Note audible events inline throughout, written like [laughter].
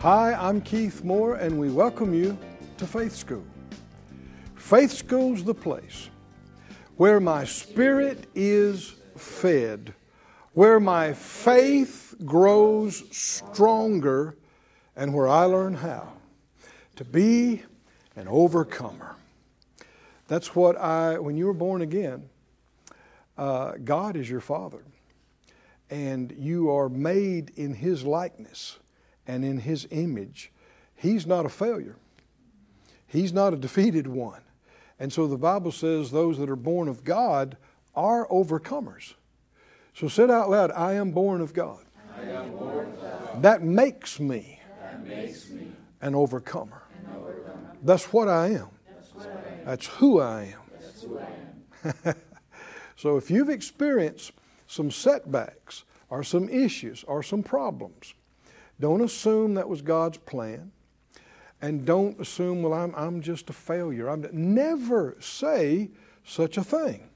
Hi, I'm Keith Moore, and we welcome you to Faith School. Faith School's the place where my spirit is fed, where my faith grows stronger, and where I learn how to be an overcomer. That's what I, when you were born again, uh, God is your Father and you are made in His likeness and in His image, He's not a failure. He's not a defeated one. And so the Bible says those that are born of God are overcomers. So say out loud, I am born of God. Born of God. That makes me, That makes me an overcomer. an overcomer. That's what That's what I am. That's who I am. That's who I am. [laughs] So if you've experienced some setbacks or some issues or some problems, don't assume that was God's plan. And don't assume, well, I'm, I'm just a failure. I'm, never say such a thing.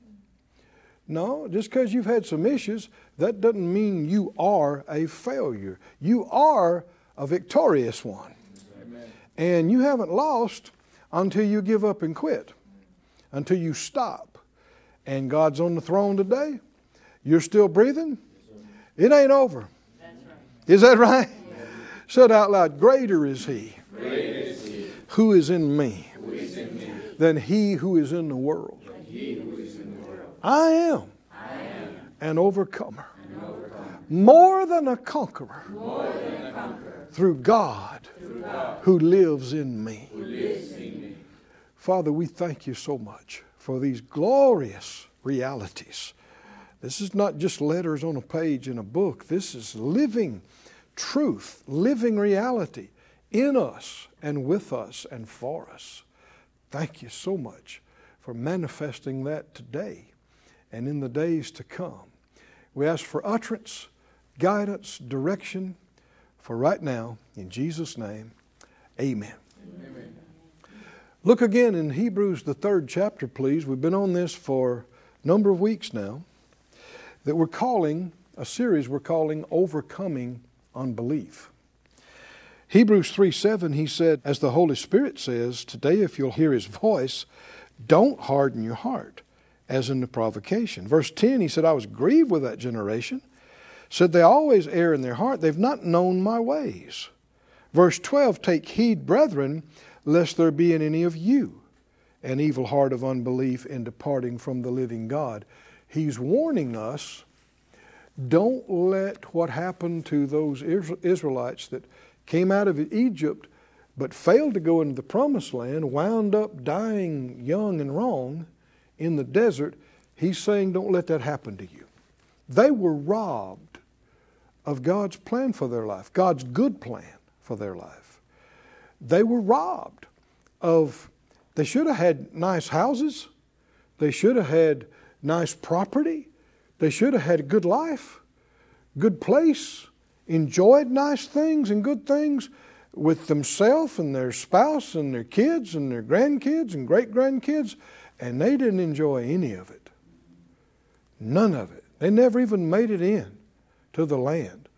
No, just because you've had some issues, that doesn't mean you are a failure. You are a victorious one. Amen. And you haven't lost until you give up and quit, until you stop. And God's on the throne today. You're still breathing. It ain't over. Right. Is that right? Said out loud, Greater is He Great is He who is in me who is in me than He who is in the world. In the world. I am an overcomer, an overcomer, more than a conqueror more than a conqueror through God through God who lives who lives in me. Father, we thank you so much for these glorious realities. This is not just letters on a page in a book. This is living truth, living reality in us and with us and for us. Thank you so much for manifesting that today and in the days to come. We ask for utterance, guidance, direction for right now. In Jesus' name, amen. Amen. Look again in Hebrews, the third chapter, please. We've been on this for a number of weeks now. That we're calling a series we're calling Overcoming Unbelief. Hebrews 3 7, he said, as the Holy Spirit says, Today, if you'll hear his voice, don't harden your heart, as in the provocation. Verse 10, he said, I was grieved with that generation. Said, They always err in their heart, they've not known my ways. Verse 12, Take heed, brethren, lest there be in any of you an evil heart of unbelief in departing from the living God. He's warning us don't let what happened to those Israelites that came out of Egypt but failed to go into the promised land, wound up dying young and wrong in the desert. He's saying, don't let that happen to you. They were robbed of God's plan for their life, God's good plan for their life. They were robbed of, they should have had nice houses, they should have had nice property, they should have had a good life, good place, enjoyed nice things and good things with themselves and their spouse and their kids and their grandkids and great grandkids, and they didn't enjoy any of it. None of it. They never even made it in to the land.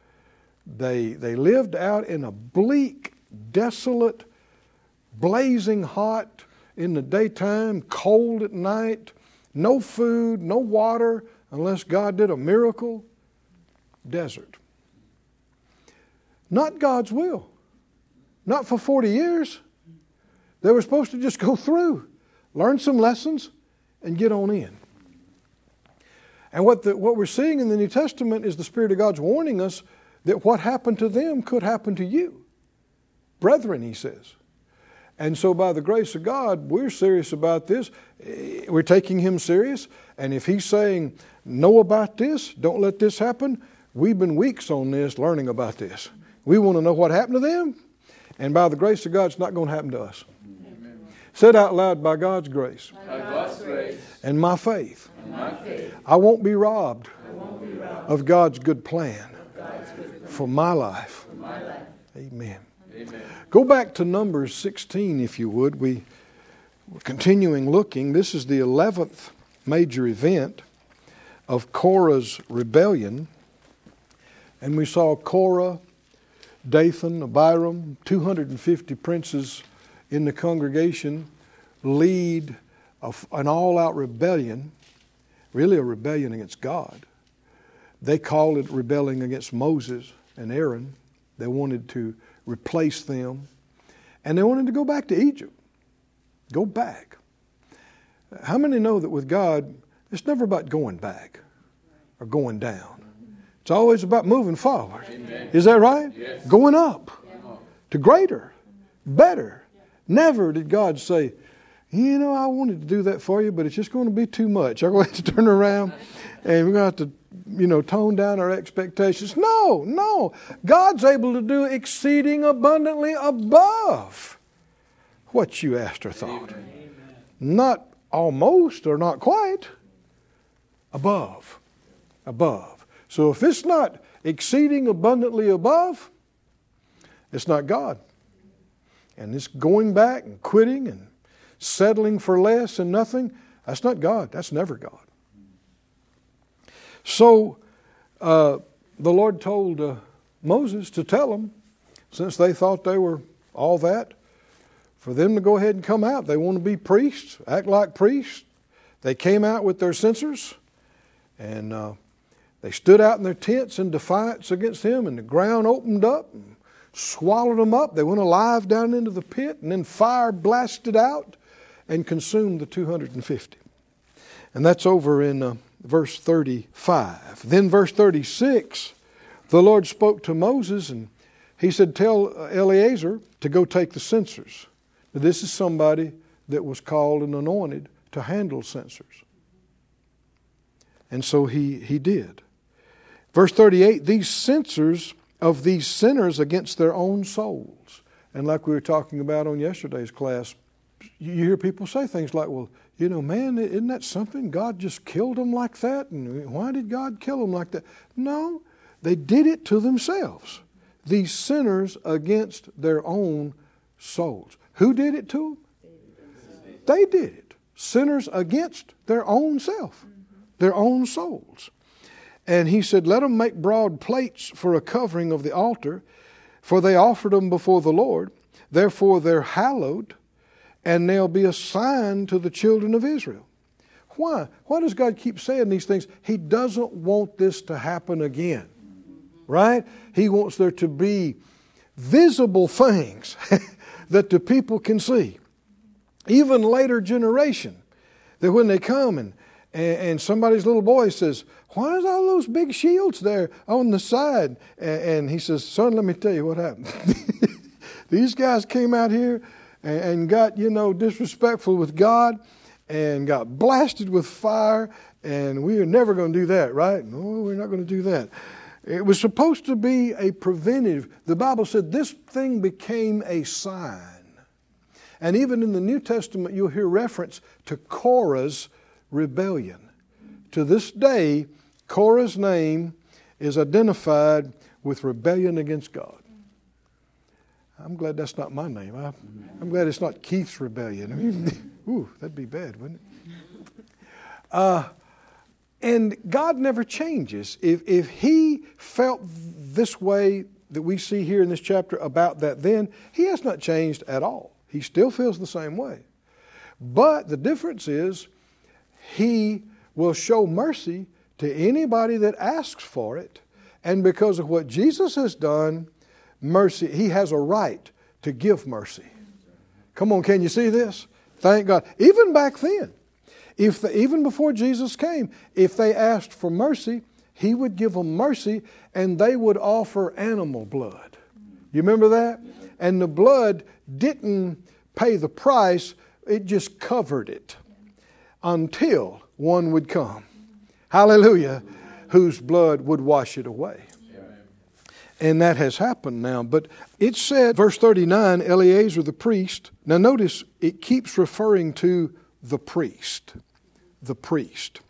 They, they lived out in a bleak, desolate, blazing hot in the daytime, cold at night, no food, no water, unless God did a miracle desert. Not God's will. Not for 40 years. They were supposed to just go through, learn some lessons, and get on in. And what, the, what we're seeing in the New Testament is the Spirit of God's warning us that what happened to them could happen to you. Brethren, he says. And so, by the grace of God, we're serious about this. Eh, we're taking him serious. And if he's saying, know about this, don't let this happen, we've been weeks on this learning about this. We want to know what happened to them. And by the grace of God, it's not going to happen to us. Said out loud, by God's grace By God's grace and my faith, and my faith, I won't be robbed of God's good plan for my life. my life. Amen. Amen. Go back to Numbers 16, if you would. We, we're continuing looking. This is the 11th major event of Korah's rebellion. And we saw Korah, Dathan, Abiram, 250 princes in the congregation lead an all out rebellion, really a rebellion against God. They called it rebelling against Moses and Aaron. They wanted to replace them. And they wanted to go back to Egypt. Go back. How many know that with God, it's never about going back or going down? It's always about moving forward. Is that right? Yes. Going up to greater, better. Never did God say, you know, I wanted to do that for you, but it's just going to be too much. I'm going to have to turn around and we're going to have to, you know, tone down our expectations. No, no. God's able to do exceeding abundantly above what you asked or thought. Not almost or not quite, above. Above. So if it's not exceeding abundantly above, it's not God. And this going back and quitting and settling for less and nothing, that's not God. That's never God. So uh, the Lord told uh, Moses to tell them, since they thought they were all that, for them to go ahead and come out. They want to be priests, act like priests. They came out with their censers and uh, they stood out in their tents in defiance against him, and the ground opened up and swallowed them up. They went alive down into the pit, and then fire blasted out and consumed the 250. And that's over in uh, verse 35. Then, verse 36, the Lord spoke to Moses, and he said, Tell Eleazar to go take the censers. Now, this is somebody that was called and anointed to handle censers. And so he, he did. Verse 38 these censers of these sinners against their own souls. And like we were talking about on yesterday's class, you hear people say things like, well, you know, man, isn't that something? God just killed them like that? And why did God kill them like that? No, they did it to themselves. These sinners against their own souls. Who did it to them? They did it. Sinners against their own self, their own souls. And he said, Let them make broad plates for a covering of the altar, for they offered them before the Lord. Therefore they're hallowed, and they'll be a sign to the children of Israel. Why? Why does God keep saying these things? He doesn't want this to happen again, right? He wants there to be visible things [laughs] that the people can see. Even later generation, that when they come and, and, and somebody's little boy says, Why is all those big shields there on the side? And, and he says, Son, let me tell you what happened. [laughs] These guys came out here and, and got, you know, disrespectful with God and got blasted with fire, and we are never going to do that, right? No, we're not going to do that. It was supposed to be a preventive. The Bible said this thing became a sign. And even in the New Testament, you'll hear reference to Korah's rebellion. To this day, Korah's name is identified with rebellion against God. I'm glad that's not my name. I, am glad it's not Keith's rebellion. I mean, [laughs] ooh, that'd be bad, wouldn't it? Uh, and God never changes. If, if He felt this way that we see here in this chapter about that then, He has not changed at all. He still feels the same way. But the difference is He will show mercy to anybody that asks for it. And because of what Jesus has done, mercy, He has a right to give mercy. Come on, can you see this? Thank God. Even back then, if the, even before Jesus came, if they asked for mercy, He would give them mercy and they would offer animal blood. You remember that? And the blood didn't pay the price, it just covered it until one would come. Hallelujah. Whose blood would wash it away. And that has happened now. But it said, verse 39, Eleazar the priest. Now notice it keeps referring to the priest. The priest.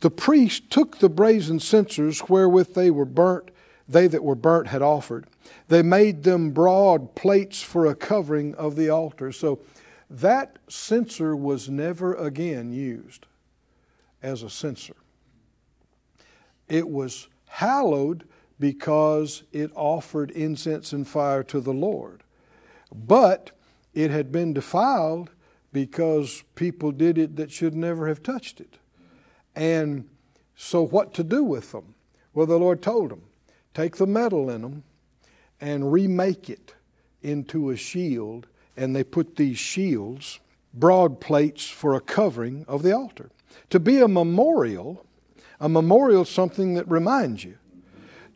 The priest took the brazen censers wherewith they were burnt, they that were burnt had offered. They made them broad plates for a covering of the altar. So that censer was never again used as a censer. It was hallowed because it offered incense and fire to the Lord. But it had been defiled because people did it that should never have touched it. And so, what to do with them? Well, the Lord told them take the metal in them and remake it into a shield. And they put these shields, broad plates, for a covering of the altar. To be a memorial, a memorial is something that reminds you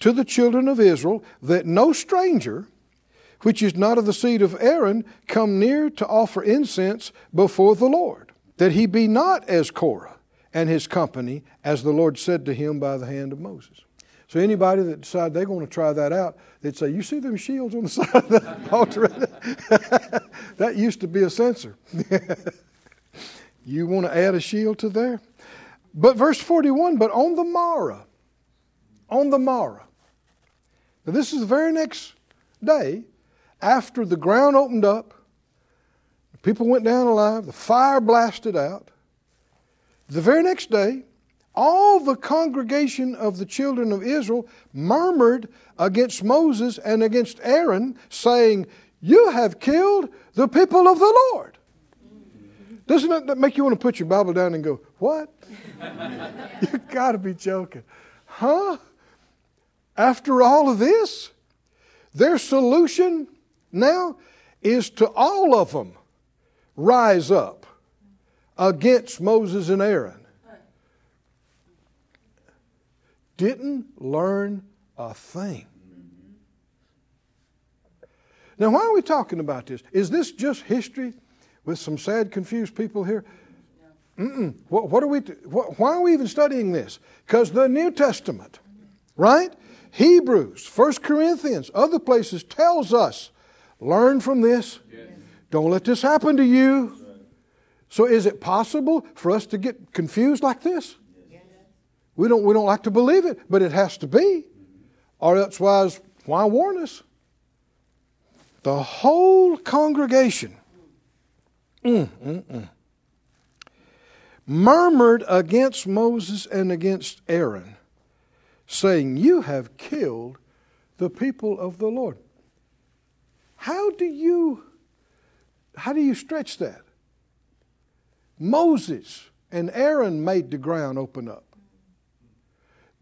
to the children of Israel that no stranger, which is not of the seed of Aaron, come near to offer incense before the Lord, that he be not as Korah and his company, as the Lord said to him by the hand of Moses. So anybody that decide they're going to try that out, they'd say, "You see them shields on the [laughs] side of the altar? [laughs] that used to be a censer. [laughs] you want to add a shield to there?" But verse forty-one. But on the morrow, on the morrow, now, this is the very next day after the ground opened up, people went down alive, the fire blasted out. The very next day, all the congregation of the children of Israel murmured against Moses and against Aaron, saying, You have killed the people of the Lord. Doesn't that make you want to put your Bible down and go, What? [laughs] you got to be joking. Huh? After all of this, their solution now is to all of them rise up against Moses and Aaron. Didn't learn a thing. Now, why are we talking about this? Is this just history with some sad, confused people here? What, what are we? What, why are we even studying this? Because the New Testament, right, Hebrews, First Corinthians, other places tells us learn from this. Yes. Don't let this happen to you. So is it possible for us to get confused like this? Yes. We don't we don't like to believe it, but it has to be. Or else why, why warn us? The whole congregation mm, mm, mm, murmured against Moses and against Aaron saying, You have killed the people of the Lord. How do you how do you stretch that? Moses and Aaron made the ground open up.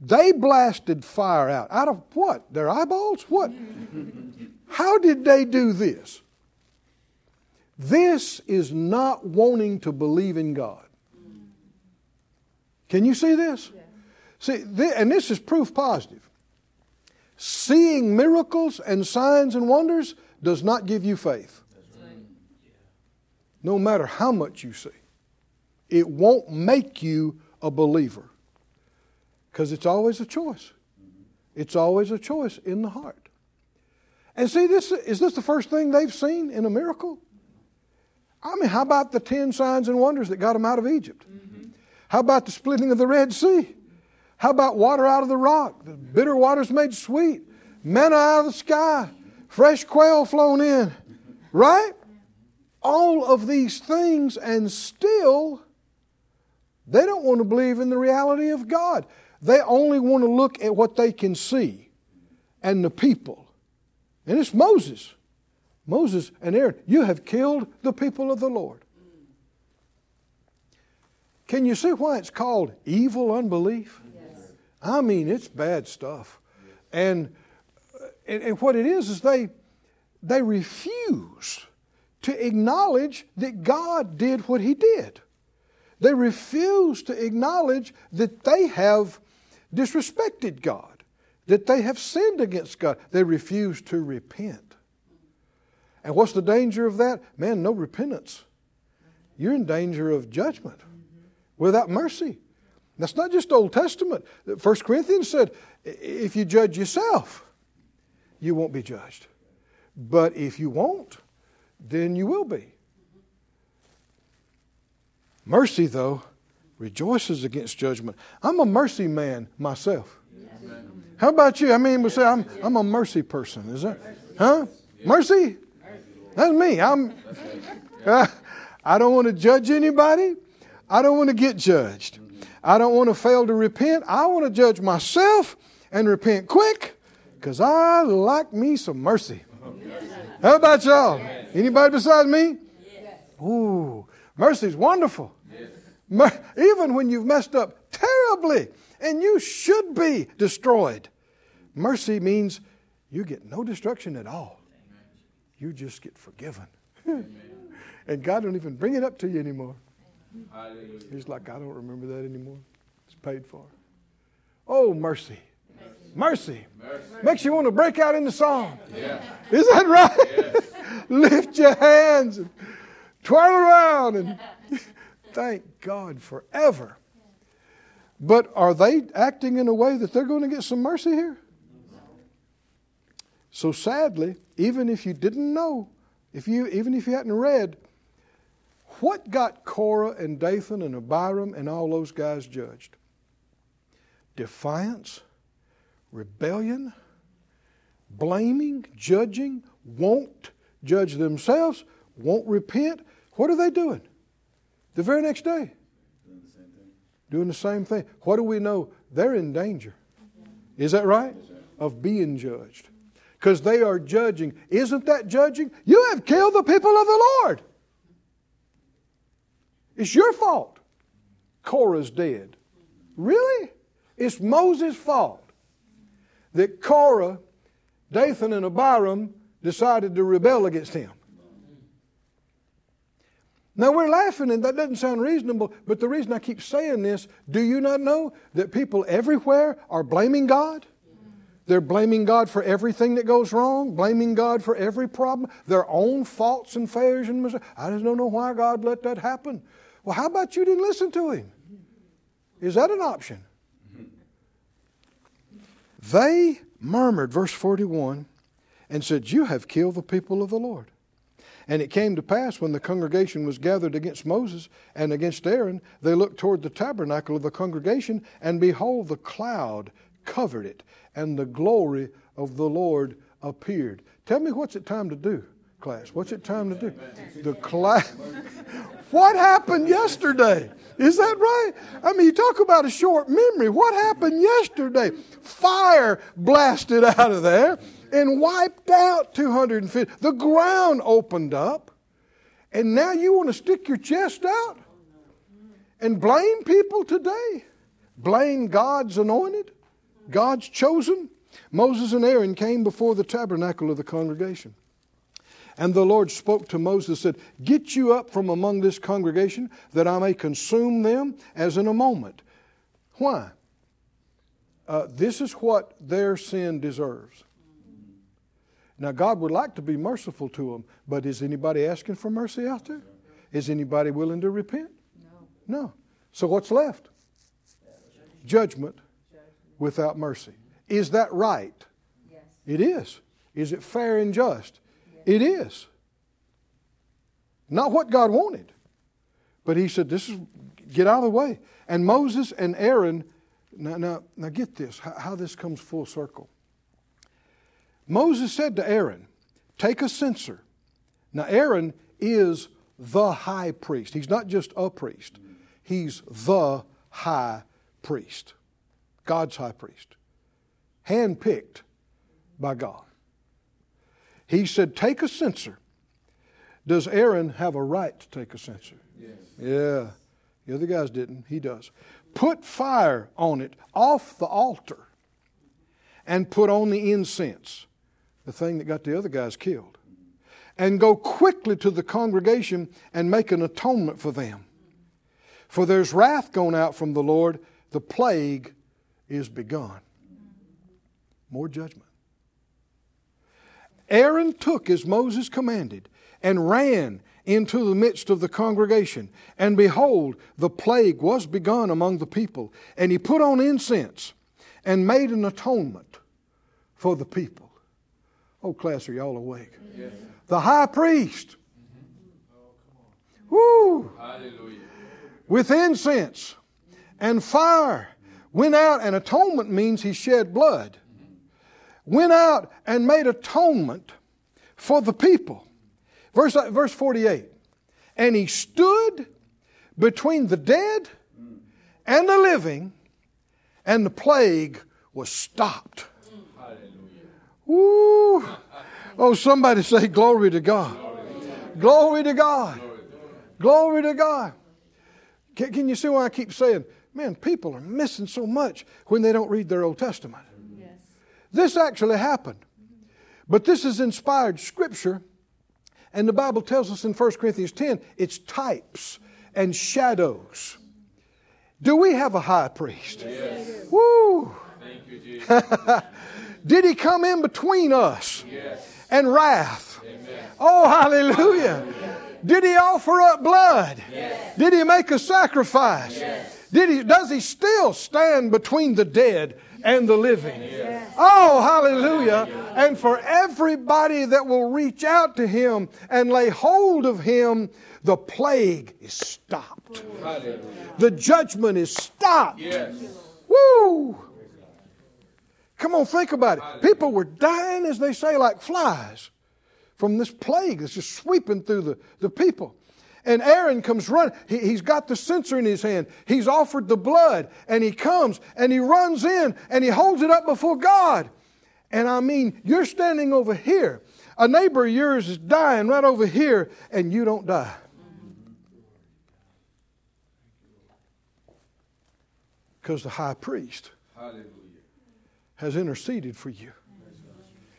They blasted fire out. Out of what? Their eyeballs? What? [laughs] How did they do this? This is not wanting to believe in God. Can you see this? See, and this is proof positive. Seeing miracles and signs and wonders does not give you faith. No matter how much you see, it won't make you a believer because it's always a choice. It's always a choice in the heart. And see, this is this the first thing they've seen in a miracle? I mean, how about the ten signs and wonders that got them out of Egypt? Mm-hmm. How about the splitting of the Red Sea? How about water out of the rock? The bitter waters made sweet. Manna out of the sky. Fresh quail flown in. Right? All of these things, and still, they don't want to believe in the reality of God. They only want to look at what they can see and the people. And it's Moses. Moses and Aaron, you have killed the people of the Lord. Can you see why it's called evil unbelief? I mean, it's bad stuff. And, and, and what it is is they, they refuse to acknowledge that God did what He did. They refuse to acknowledge that they have disrespected God, that they have sinned against God. They refuse to repent. And what's the danger of that? Man, no repentance. You're in danger of judgment without mercy. That's not just Old Testament. First Corinthians said, if you judge yourself, you won't be judged. But if you won't, then you will be. Mercy, though, rejoices against judgment. I'm a mercy man myself. How about you? I mean, we say I'm, I'm a mercy person. Is that, huh? Mercy? That's me. I'm, [laughs] I don't want to judge anybody. I don't want to get judged. I don't want to fail to repent. I want to judge myself and repent quick because I like me some mercy. How about y'all? Anybody besides me? Ooh, mercy's wonderful. Even when you've messed up terribly and you should be destroyed, mercy means you get no destruction at all. You just get forgiven. [laughs] and God don't even bring it up to you anymore. Hallelujah. He's like, I don't remember that anymore. It's paid for. Oh, mercy. Mercy. Makes you want to break out into song. Is that right? [laughs] Lift your hands and twirl around and [laughs] thank God forever. But are they acting in a way that they're going to get some mercy here? So sadly, even if you didn't know, if you even if you hadn't read, what got Korah and Dathan and Abiram and all those guys judged? Defiance, rebellion, blaming, judging, won't judge themselves, won't repent. What are they doing? The very next day. Doing the same thing. What do we know? They're in danger. Is that right? Of being judged. Because they are judging. Isn't that judging? You have killed the people of the Lord. It's your fault. Korah's dead. Really? It's Moses' fault that Korah, Dathan, and Abiram decided to rebel against him. Now we're laughing and that doesn't sound reasonable, but the reason I keep saying this, do you not know that people everywhere are blaming God? They're blaming God for everything that goes wrong, blaming God for every problem, their own faults and failures and mistakes. I just don't know why God let that happen. Well, how about you didn't listen to him? Is that an option? They murmured, verse 41, and said, You have killed the people of the Lord. And it came to pass when the congregation was gathered against Moses and against Aaron, they looked toward the tabernacle of the congregation, and behold, the cloud covered it, and the glory of the Lord appeared. Tell me what's it time to do, class? What's it time to do? The class. [laughs] what happened yesterday? Is that right? I mean, you talk about a short memory. What happened yesterday? Fire blasted out of there and wiped out 250. The ground opened up, and now you want to stick your chest out and blame people today? Blame God's anointed, God's chosen? Moses and Aaron came before the tabernacle of the congregation. And the Lord spoke to Moses, said, Get you up from among this congregation, that I may consume them as in a moment. Why? Uh, this is what their sin deserves. Now, God would like to be merciful to them, but is anybody asking for mercy out there? Is anybody willing to repent? No. No. So, what's left? Judgment without mercy. Is that right? Yes. It is. Is it fair and just? It is. Not what God wanted. But he said, This is get out of the way. And Moses and Aaron, now, now, now get this, how, how this comes full circle. Moses said to Aaron, Take a censer. Now, Aaron is the high priest. He's not just a priest, he's the high priest, God's high priest, handpicked by God. He said, Take a censer. Does Aaron have a right to take a censer? Yes. Yeah. The other guys didn't. He does. Put fire on it off the altar and put on the incense, the thing that got the other guys killed. And go quickly to the congregation and make an atonement for them. For there's wrath gone out from the Lord, the plague is begun. More judgment. Aaron took as Moses commanded and ran into the midst of the congregation. And behold, the plague was begun among the people. And he put on incense and made an atonement for the people. Oh, class, are y'all awake? Yes. The high priest. Woo! Hallelujah. With incense and fire went out, and atonement means he shed blood. Went out and made atonement for the people. Verse, verse 48. And he stood between the dead and the living, and the plague was stopped. Hallelujah. Woo! Oh, somebody say, Glory to God. Glory to God. Glory to God. Can you see why I keep saying, man, people are missing so much when they don't read their Old Testament? Yes. This actually happened. But this is inspired scripture, and the Bible tells us in 1 Corinthians 10 it's types and shadows. Do we have a high priest? Yes. Woo! Thank you, [laughs] Jesus. Did he come in between us Yes. and wrath? Amen. Oh, hallelujah. Did he offer up blood? Yes. Did he make a sacrifice? Did he, does he still stand between the dead and the living? Oh, hallelujah. And for everybody that will reach out to him and lay hold of him, the plague is stopped. Hallelujah. The judgment is stopped. Yes. Woo! Come on, think about it. People were dying, as they say, like flies from this plague that's just sweeping through the, the people. And Aaron comes running. He, he's got the censer in his hand. He's offered the blood, and he comes and he runs in and he holds it up before God. And I mean, you're standing over here. A neighbor of yours is dying right over here, and you don't die. Because the high priest Hallelujah. has interceded for you,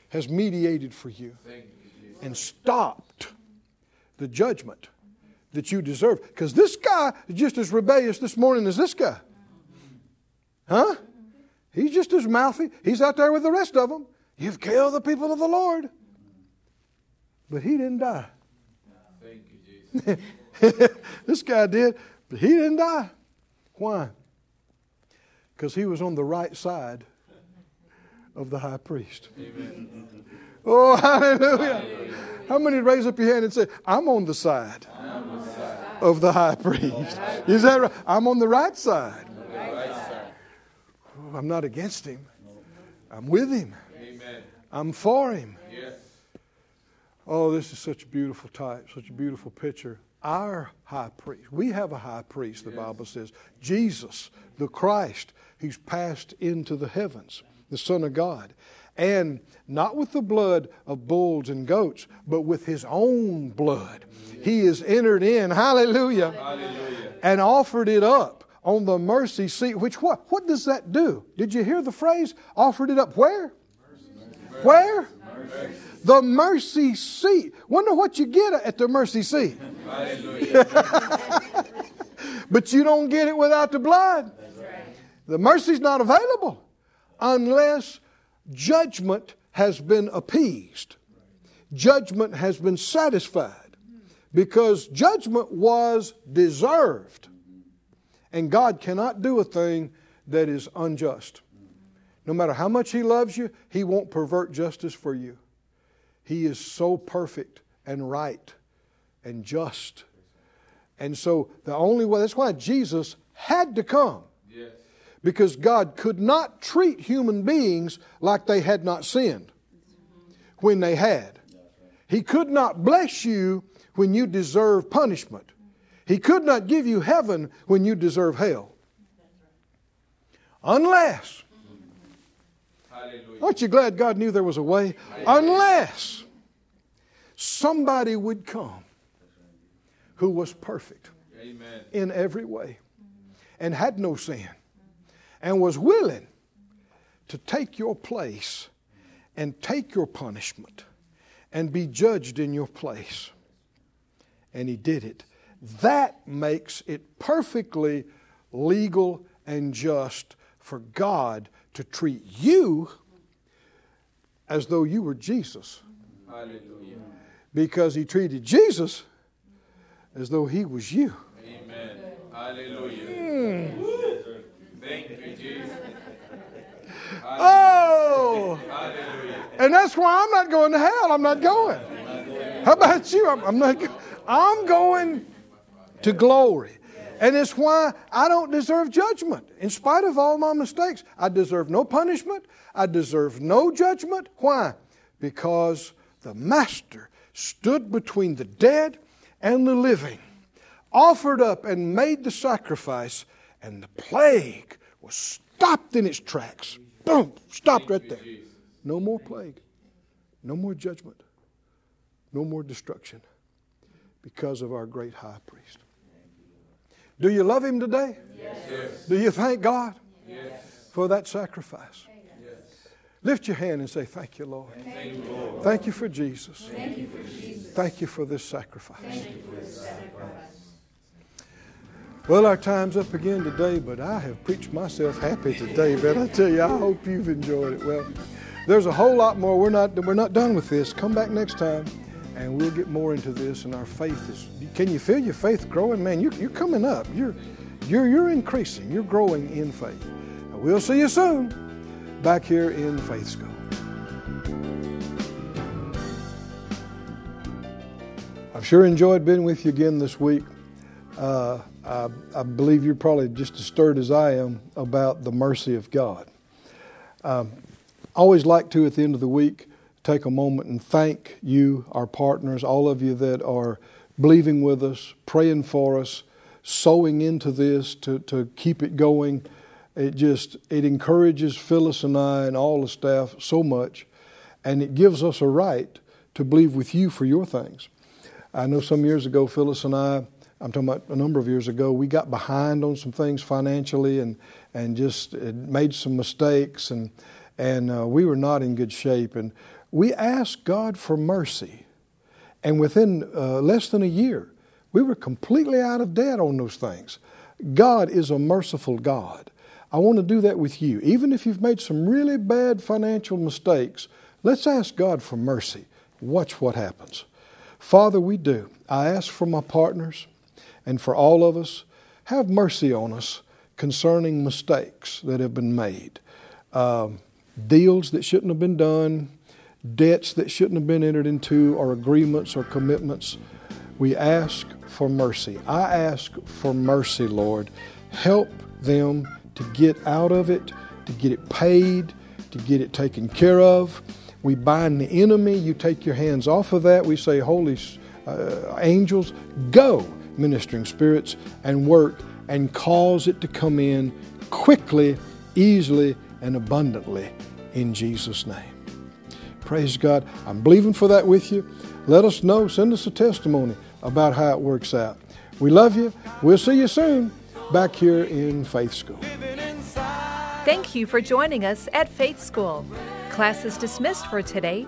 has mediated for you, you, and stopped the judgment that you deserve. Because this guy is just as rebellious this morning as this guy. Huh? He's just as mouthy. He's out there with the rest of them. You've killed the people of the Lord. But he didn't die. Thank you, Jesus. this guy did, but he didn't die. Why? Because he was on the right side of the high priest. Amen. Oh, hallelujah. How many raise up your hand and say, I'm on the side of the high priest? [laughs] Is that right? I'm on the right side. I'm not against him. I'm with him. I'm for him. Oh, this is such a beautiful type, such a beautiful picture. Our high priest, we have a high priest, the Bible says, Jesus, the Christ, he's passed into the heavens, the Son of God. And not with the blood of bulls and goats, but with his own blood. He is entered in, hallelujah, Hallelujah. and offered it up on the mercy seat. Which what? What does that do? Did you hear the phrase? Offered it up where? Where? The mercy seat. Wonder what you get at the mercy seat. [laughs] But you don't get it without the blood. The mercy's not available unless judgment has been appeased. Judgment has been satisfied because judgment was deserved. And God cannot do a thing that is unjust. No matter how much He loves you, He won't pervert justice for you. He is so perfect and right and just. And so the only way, that's why Jesus had to come. Because God could not treat human beings like they had not sinned when they had. He could not bless you when you deserve punishment. He could not give you heaven when you deserve hell. Unless, aren't you glad God knew there was a way? Unless somebody would come who was perfect in every way and had no sin and was willing to take your place and take your punishment and be judged in your place. And he did it. That makes it perfectly legal and just for God to treat you as though you were Jesus Hallelujah. because he treated Jesus as though he was you. Amen. Hallelujah. Thank you, Jesus. Oh! And that's why I'm not going to hell. I'm not going. How about you? I'm, I'm not. I'm going to glory. And it's why I don't deserve judgment. In spite of all my mistakes, I deserve no punishment. I deserve no judgment. Why? Because the Master stood between the dead and the living, offered up and made the sacrifice, and the plague was stopped in its tracks. Boom, stopped right there. No more plague, no more judgment, no more destruction because of our great high priest. Do you love him today? Yes. Do you thank God yes. for that sacrifice? Yes. Lift your hand and say, Thank you, Lord. Thank you, Lord. Thank you for Jesus. Thank you for, Jesus. Thank you for this sacrifice. Well, our time's up again today, but I have preached myself happy today, but I tell you, I hope you've enjoyed it. Well, there's a whole lot more. We're not, we're not done with this. Come back next time and we'll get more into this. And our faith is. Can you feel your faith growing, man? You're, you're coming up. You're, you're, you're increasing. You're growing in faith. And we'll see you soon back here in Faith School. I've sure enjoyed being with you again this week. Uh, I, I, believe you're probably just as stirred as I am about the mercy of God. Um, I always like to, at the end of the week, take a moment and thank you, our partners, all of you that are believing with us, praying for us, sowing into this to, to keep it going. It just it encourages Phyllis and I and all the staff so much, and it gives us a right to believe with you for your things. I know some years ago, Phyllis and I, I'm talking about a number of years ago, we got behind on some things financially and and just made some mistakes and and uh, we were not in good shape and we asked God for mercy. And within uh, less than a year, we were completely out of debt on those things. God is a merciful God. I want to do that with you. Even if you've made some really bad financial mistakes, let's ask God for mercy. Watch what happens. Father, we do. I ask for my partners and for all of us, have mercy on us concerning mistakes that have been made, uh, deals that shouldn't have been done, debts that shouldn't have been entered into, or agreements or commitments. We ask for mercy. I ask for mercy, Lord. Help them to get out of it, to get it paid, to get it taken care of. We bind the enemy. You take your hands off of that. We say, Holy uh, angels, go, ministering spirits, and work and cause it to come in quickly, easily, and abundantly in Jesus' name. Praise God. I'm believing for that with you. Let us know. Send us a testimony about how it works out. We love you. We'll see you soon back here in Faith School. Thank you for joining us at Faith School. Class is dismissed for today,